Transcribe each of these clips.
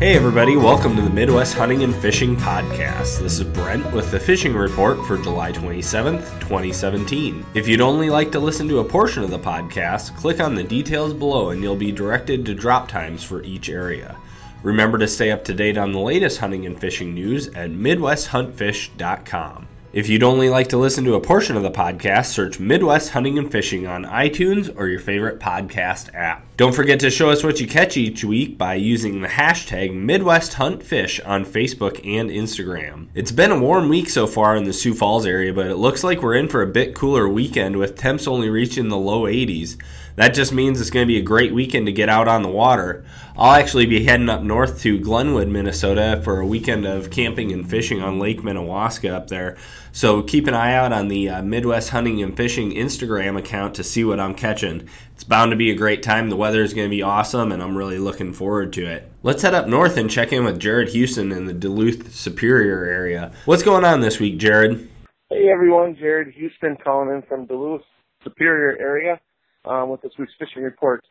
Hey, everybody, welcome to the Midwest Hunting and Fishing Podcast. This is Brent with the Fishing Report for July 27th, 2017. If you'd only like to listen to a portion of the podcast, click on the details below and you'll be directed to drop times for each area. Remember to stay up to date on the latest hunting and fishing news at MidwestHuntFish.com. If you'd only like to listen to a portion of the podcast, search Midwest Hunting and Fishing on iTunes or your favorite podcast app. Don't forget to show us what you catch each week by using the hashtag Midwest Hunt Fish on Facebook and Instagram. It's been a warm week so far in the Sioux Falls area, but it looks like we're in for a bit cooler weekend with temps only reaching the low 80s. That just means it's going to be a great weekend to get out on the water. I'll actually be heading up north to Glenwood, Minnesota for a weekend of camping and fishing on Lake Minnewaska up there. So keep an eye out on the uh, Midwest Hunting and Fishing Instagram account to see what I'm catching. It's bound to be a great time. The weather is going to be awesome, and I'm really looking forward to it. Let's head up north and check in with Jarrid Houston in the Duluth Superior area. What's going on this week, Jarrid? Hey everyone, Jarrid Houston calling in from Duluth Superior area um, with this week's fishing report.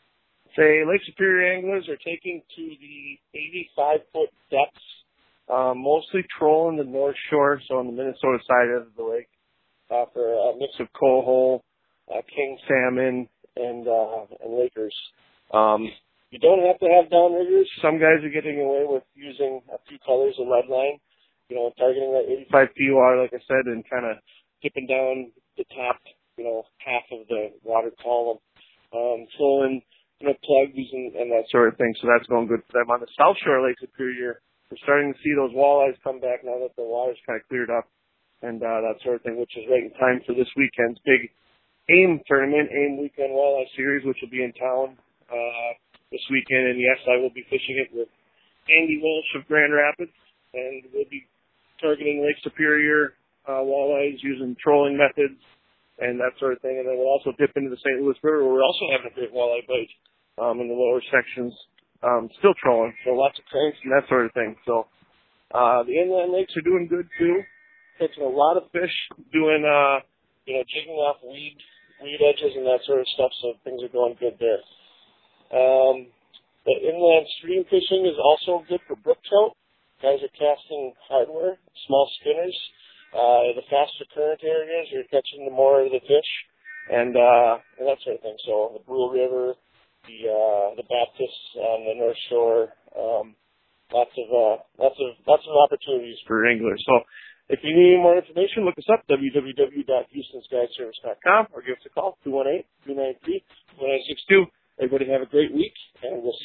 Say Lake Superior anglers are taking to the 85 foot depths, um, mostly trolling the north shore, so on the Minnesota side of the lake, uh, for a mix of coho, uh, king salmon, and uh, and lakers. Um, you don't have to have downriggers. Some guys are getting away with using a few colors of lead line, you know, targeting that 85 feet water, like I said, and kind of dipping down the top you know, half of the water column, um, filling, you know, plugs and, and that sort of thing. So that's going good for them. On the South Shore Lake Superior, we're starting to see those walleyes come back now that the water's kind of cleared up and, uh, that sort of thing, which is right in time for this weekend's big AIM tournament, AIM Weekend Walleye Series, which will be in town, uh, this weekend. And yes, I will be fishing it with Andy Walsh of Grand Rapids and we'll be targeting Lake Superior, uh, walleyes using trolling methods and that sort of thing. And then we'll also dip into the St. Louis River where we're also having a great walleye bite um, in the lower sections, um, still trolling. So lots of cranks and that sort of thing. So uh, the inland lakes are doing good too, catching a lot of fish, doing uh, you know jigging off weed weed edges and that sort of stuff. So things are going good there. Um, the inland stream fishing is also good for brook trout. Guys are casting hardware, small spinners uh, the faster current areas, you're catching the more of the fish, and uh, and that sort of thing. So the Brule River, the uh, the Baptism on the North Shore, um, lots of uh, lots of lots of opportunities for anglers. So if you need any more information, look us up www.houstonsguideservice.com or give us a call 218-293-1962. Everybody have a great week,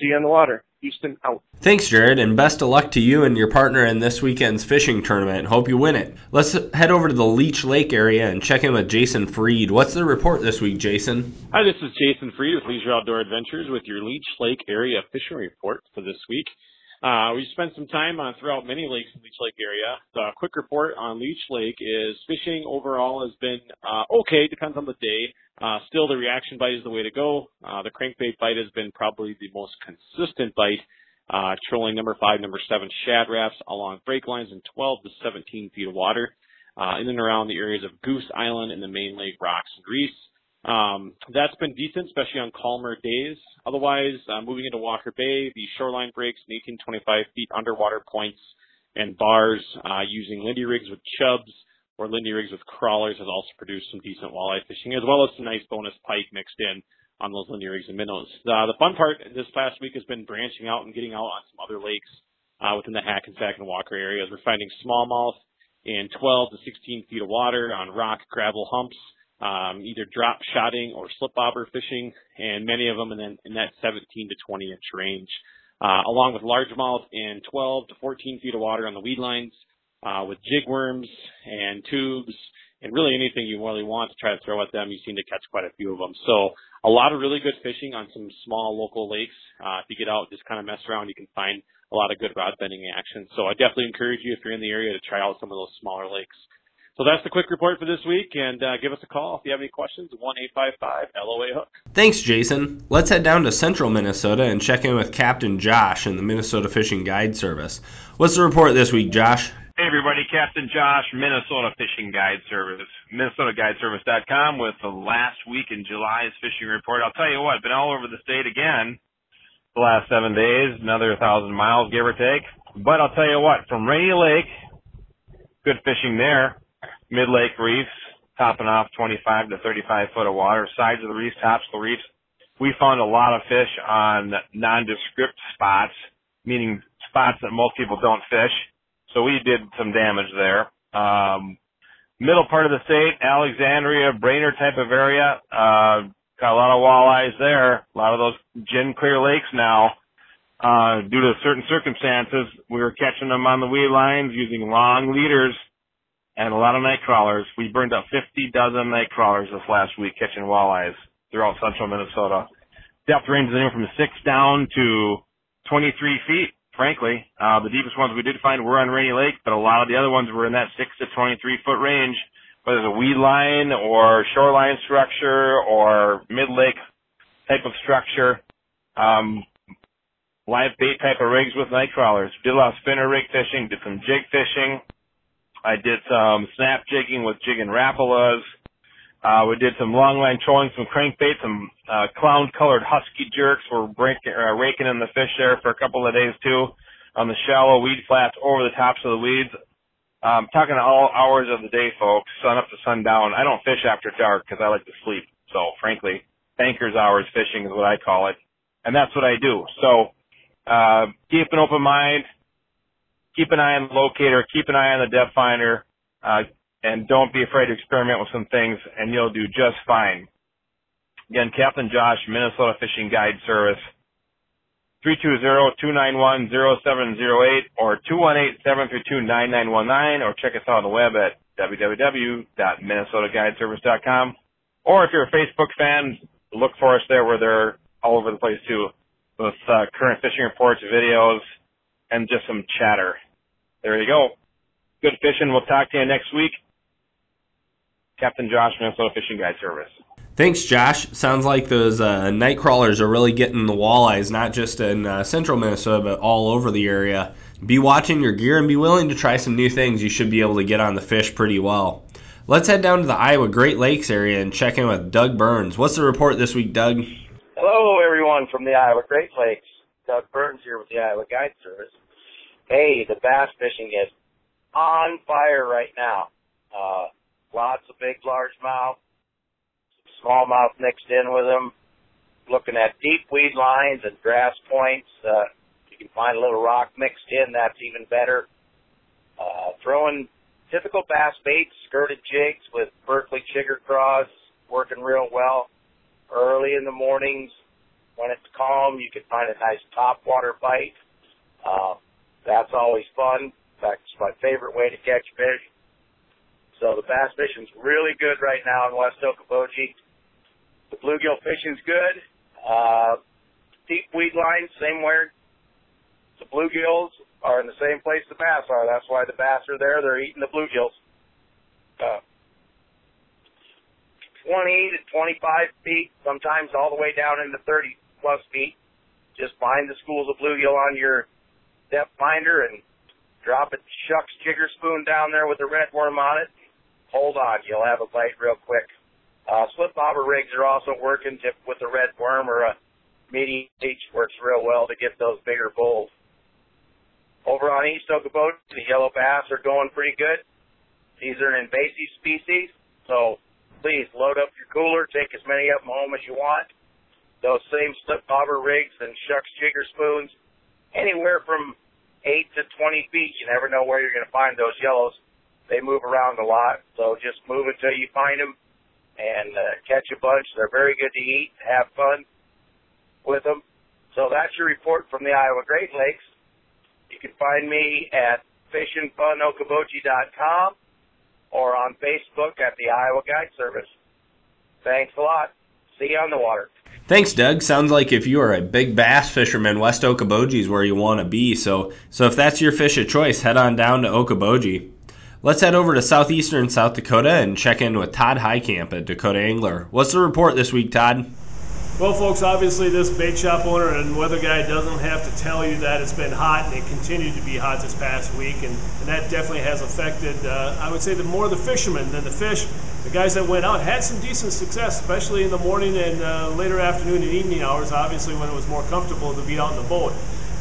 see you on the water. Houston out. Thanks, Jarrid, and best of luck to you and your partner in this weekend's fishing tournament. Hope you win it. Let's head over to the Leech Lake area and check in with Jason Freed. What's the report this week, Jason? Hi, this is Jason Freed with Leisure Outdoor Adventures with your Leech Lake area fishing report for this week. Uh, we spent some time on throughout many lakes in Leech Lake area. The quick report on Leech Lake is fishing overall has been uh, okay, depends on the day. Uh, still, the reaction bite is the way to go. Uh, the crankbait bite has been probably the most consistent bite. Uh, trolling number five, number seven shad raps along break lines in 12 to 17 feet of water, uh, in and around the areas of Goose Island and the main lake rocks and grease. Um, that's been decent, especially on calmer days. Otherwise, uh, moving into Walker Bay, the shoreline breaks in 18, 25 feet underwater points and bars uh, using Lindy rigs with chubs or Lindy rigs with crawlers has also produced some decent walleye fishing, as well as some nice bonus pike mixed in on those Lindy rigs and minnows. Uh, the fun part this past week has been branching out and getting out on some other lakes uh, within the Hackensack and Walker areas. We're finding smallmouth in 12 to 16 feet of water on rock gravel humps um, either drop shotting or slip bobber fishing, and many of them in, in that 17 to 20 inch range, uh, along with largemouth in 12 to 14 feet of water on the weed lines, uh, with jig worms and tubes, and really anything you really want to try to throw at them. You seem to catch quite a few of them. So a lot of really good fishing on some small local lakes. Uh, if you get out, just kind of mess around, you can find a lot of good rod bending action. So I definitely encourage you if you're in the area to try out some of those smaller lakes. So that's the quick report for this week, and uh, give us a call if you have any questions. One eight five five LOA Hook. Thanks, Jason. Let's head down to central Minnesota and check in with Captain Josh in the Minnesota Fishing Guide Service. What's the report this week, Josh? Hey everybody, Captain Josh, Minnesota Fishing Guide Service, MinnesotaGuideService.com with the last week in July's fishing report. I'll tell you what, been all over the state again. the last seven days, another thousand miles, give or take. But I'll tell you what, from Rainy Lake, good fishing there. Mid Lake reefs, topping off 25 to 35 foot of water, sides of the reefs, tops of the reefs. We found a lot of fish on nondescript spots, meaning spots that most people don't fish. So we did some damage there. Um, middle part of the state, Alexandria, Brainerd type of area, uh, got a lot of walleyes there. A lot of those gin clear lakes now. Uh, due to certain circumstances, we were catching them on the weed lines using long leaders and a lot of night crawlers. We burned up 50 dozen night crawlers this last week catching walleyes throughout central Minnesota. Depth ranges anywhere from six down to 23 feet frankly. Uh, the deepest ones we did find were on Rainy Lake, but a lot of the other ones were in that 6 to 23 foot range, whether it's a weed line or shoreline structure or mid-lake type of structure. Um, live bait type of rigs with night crawlers. Did a lot of spinner rig fishing, did some jig fishing. I did some snap jigging with jig and Rapalas. Uh, we did some long line trolling, some crankbait, some uh, clown colored husky jerks. We're breaking, uh, raking in the fish there for a couple of days too on the shallow weed flats over the tops of the weeds. Um, talking all hours of the day, folks, sun up to sundown. I don't fish after dark because I like to sleep. So frankly, banker's hours fishing is what I call it. And that's what I do. So, uh, keep an open mind. Keep an eye on the locator. Keep an eye on the depth finder. Uh, and don't be afraid to experiment with some things and you'll do just fine. Again, Captain Josh, Minnesota Fishing Guide Service, 320-291-0708 or 218-732-9919 or check us out on the web at www.minnesotaguideservice.com. Or if you're a Facebook fan, look for us there where they're all over the place too with uh, current fishing reports, videos, and just some chatter. There you go. Good fishing. We'll talk to you next week. Captain Josh, Minnesota Fishing Guide Service. Thanks, Josh. Sounds like those uh, night crawlers are really getting the walleyes, not just in uh, central Minnesota, but all over the area. Be watching your gear and be willing to try some new things. You should be able to get on the fish pretty well. Let's head down to the Iowa Great Lakes area and check in with Doug Burns. What's the report this week, Doug? Hello, everyone from the Iowa Great Lakes. Doug Burns here with the Iowa Guide Service. Hey, the bass fishing is on fire right now. Uh, lots of big largemouth, smallmouth mixed in with them. Looking at deep weed lines and grass points. Uh, you can find a little rock mixed in. That's even better. Uh, throwing typical bass baits, skirted jigs with Berkley chigger craws, working real well. Early in the mornings, when it's calm, you can find a nice top water bite. Uh, that's always fun. In fact, it's my favorite way to catch fish. So the bass fishing's really good right now in West Okoboji. The bluegill fishing's good. Uh, deep weed lines, same where the bluegills are in the same place the bass are. That's why the bass are there. They're eating the bluegills. Uh, 20 to 25 feet, sometimes all the way down into 30 plus feet. Just find the schools of bluegill on your depth finder and drop a shucks jigger spoon down there with the red worm on it hold on, you'll have a bite real quick. Uh, slip bobber rigs are also working to, with a red worm or a medium H works real well to get those bigger bulls. Over on East Okoboji, the yellow bass are going pretty good. These are an invasive species, so please load up your cooler, take as many of them home as you want. Those same slip bobber rigs and shucks jigger spoons, anywhere from 8 to 20 feet. You never know where you're going to find those yellows. They move around a lot, so just move until you find them and uh, catch a bunch. They're very good to eat, have fun with them. So that's your report from the Iowa Great Lakes. You can find me at fishnfunokoboji.com or on Facebook at the Iowa Guide Service. Thanks a lot. See you on the water. Thanks, Doug. Sounds like if you are a big bass fisherman, West Okoboji is where you want to be. So, so if that's your fish of choice, head on down to Okoboji. Let's head over to southeastern South Dakota and check in with Todd Heitkamp at Dakota Angler. What's the report this week, Todd? Well, folks, obviously this bait shop owner and weather guy doesn't have to tell you that it's been hot and it continued to be hot this past week, and, and that definitely has affected, uh, I would say, the more the fishermen than the fish. The guys that went out had some decent success, especially in the morning and uh, later afternoon and evening hours, obviously when it was more comfortable to be out in the boat.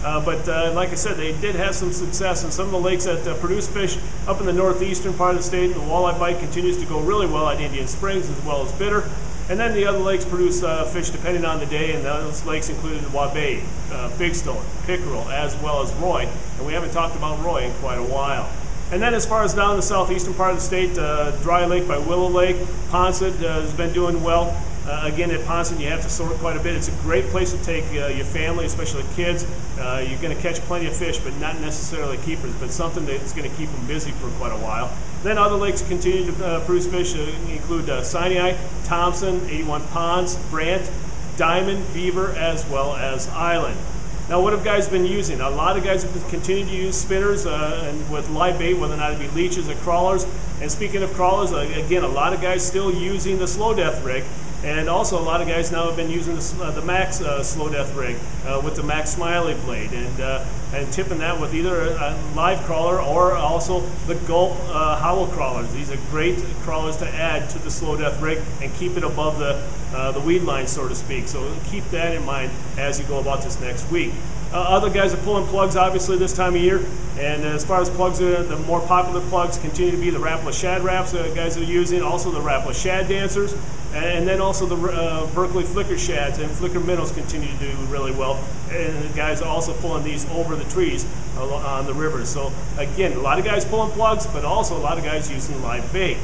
Uh, but uh, like I said, they did have some success in some of the lakes that uh, produce fish up in the northeastern part of the state. The walleye bite continues to go really well at Indian Springs as well as Bitter. And then the other lakes produce uh, fish depending on the day, and those lakes included Waubay, uh, Big Stone, Pickerel, as well as Roy. And we haven't talked about Roy in quite a while. And then as far as down the southeastern part of the state, uh, Dry Lake by Willow Lake, Poinsett uh, has been doing well. Uh, again, at Poinsett, you have to sort quite a bit. It's a great place to take uh, your family, especially kids. Uh, you're going to catch plenty of fish, but not necessarily keepers, but something that's going to keep them busy for quite a while. Then other lakes continue to uh, produce fish, uh, include uh, Sinai, Thompson, 81 Ponds, Brant, Diamond, Beaver, as well as Island. Now, what have guys been using? A lot of guys have continued to use spinners uh, and with live bait, whether or not it be leeches or crawlers. And speaking of crawlers, again, a lot of guys still using the slow death rig. And also, a lot of guys now have been using the, uh, the Mack's uh, slow death rig uh, with the Mack's Smiley blade and uh, and tipping that with either a live crawler or also the Gulp uh, hollow crawlers. These are great crawlers to add to the slow death rig and keep it above the uh, the weed line, so to speak. So keep that in mind as you go about this next week. Other guys are pulling plugs, obviously, this time of year. And as far as plugs, the more popular plugs continue to be the Rapala Shad Raps that guys are using, also the Rapala Shad Dancers, and then also the uh, Berkley Flicker Shads and Flicker Minnows continue to do really well. And the guys are also pulling these over the trees on the rivers. So again, a lot of guys pulling plugs, but also a lot of guys using live bait.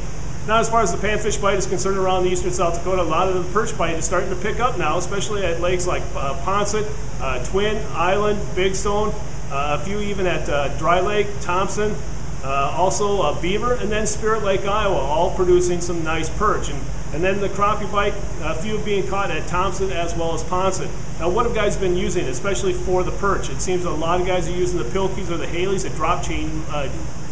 Now, as far as the panfish bite is concerned around the eastern South Dakota, a lot of the perch bite is starting to pick up now, especially at lakes like uh, Poinsett, uh, Twin, Island, Big Stone, uh, a few even at uh, Dry Lake, Thompson, uh, also uh, Beaver, and then Spirit Lake, Iowa, all producing some nice perch. And, and then the crappie bite, a few being caught at Thompson as well as Poinsett. Now, what have guys been using, especially for the perch? It seems a lot of guys are using the Pilkeys or the Haleys, a drop chain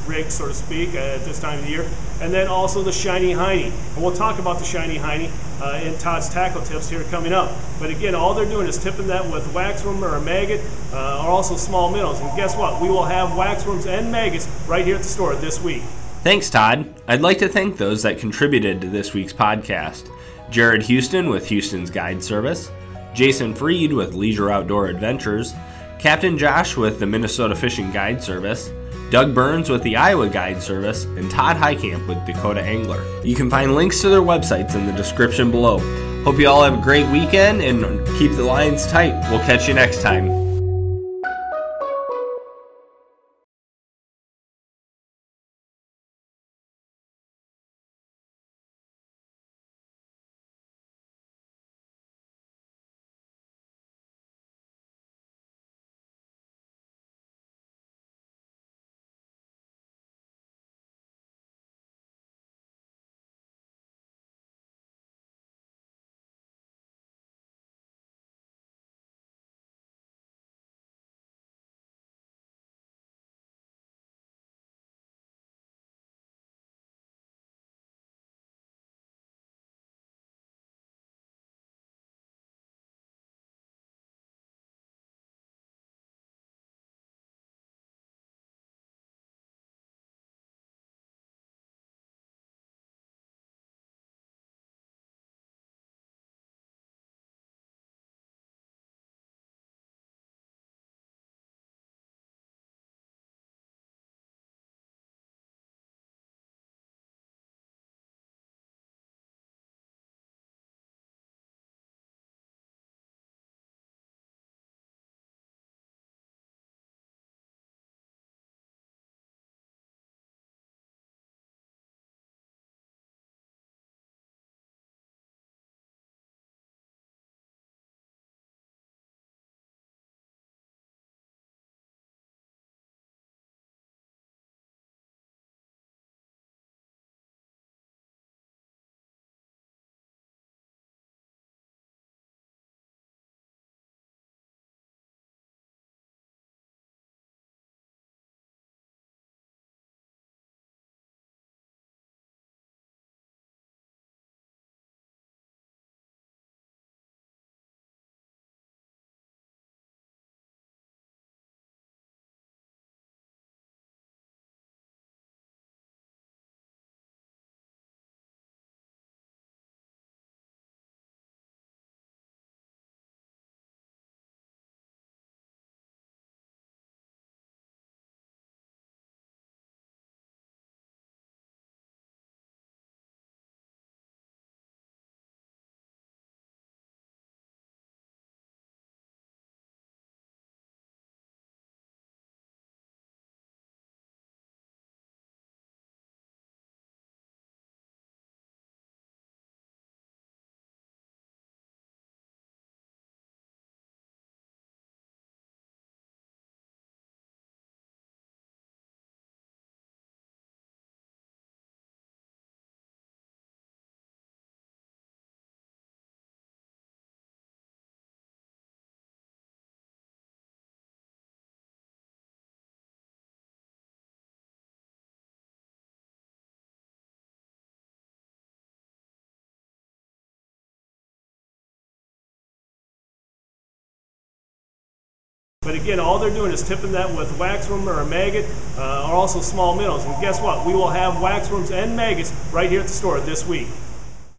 rig, so to speak, uh, at this time of the year. And then also the Shiny Heiny. And we'll talk about the Shiny Heiny uh, in Todd's tackle tips here coming up. But again, all they're doing is tipping that with waxworm or a maggot uh, or also small minnows. And guess what? We will have waxworms and maggots right here at the store this week. Thanks, Todd. I'd like to thank those that contributed to this week's podcast Jarrid Houston with Houston's Guide Service, Jason Freed with Leisure Outdoor Adventures, Captain Josh with the Minnesota Fishing Guide Service, Doug Burns with the Iowa Guide Service, and Todd Heitkamp with Dakota Angler. You can find links to their websites in the description below. Hope you all have a great weekend and keep the lines tight. We'll catch you next time. Again, all they're doing is tipping that with waxworm or a maggot, uh, or also small minnows. And guess what? We will have waxworms and maggots right here at the store this week.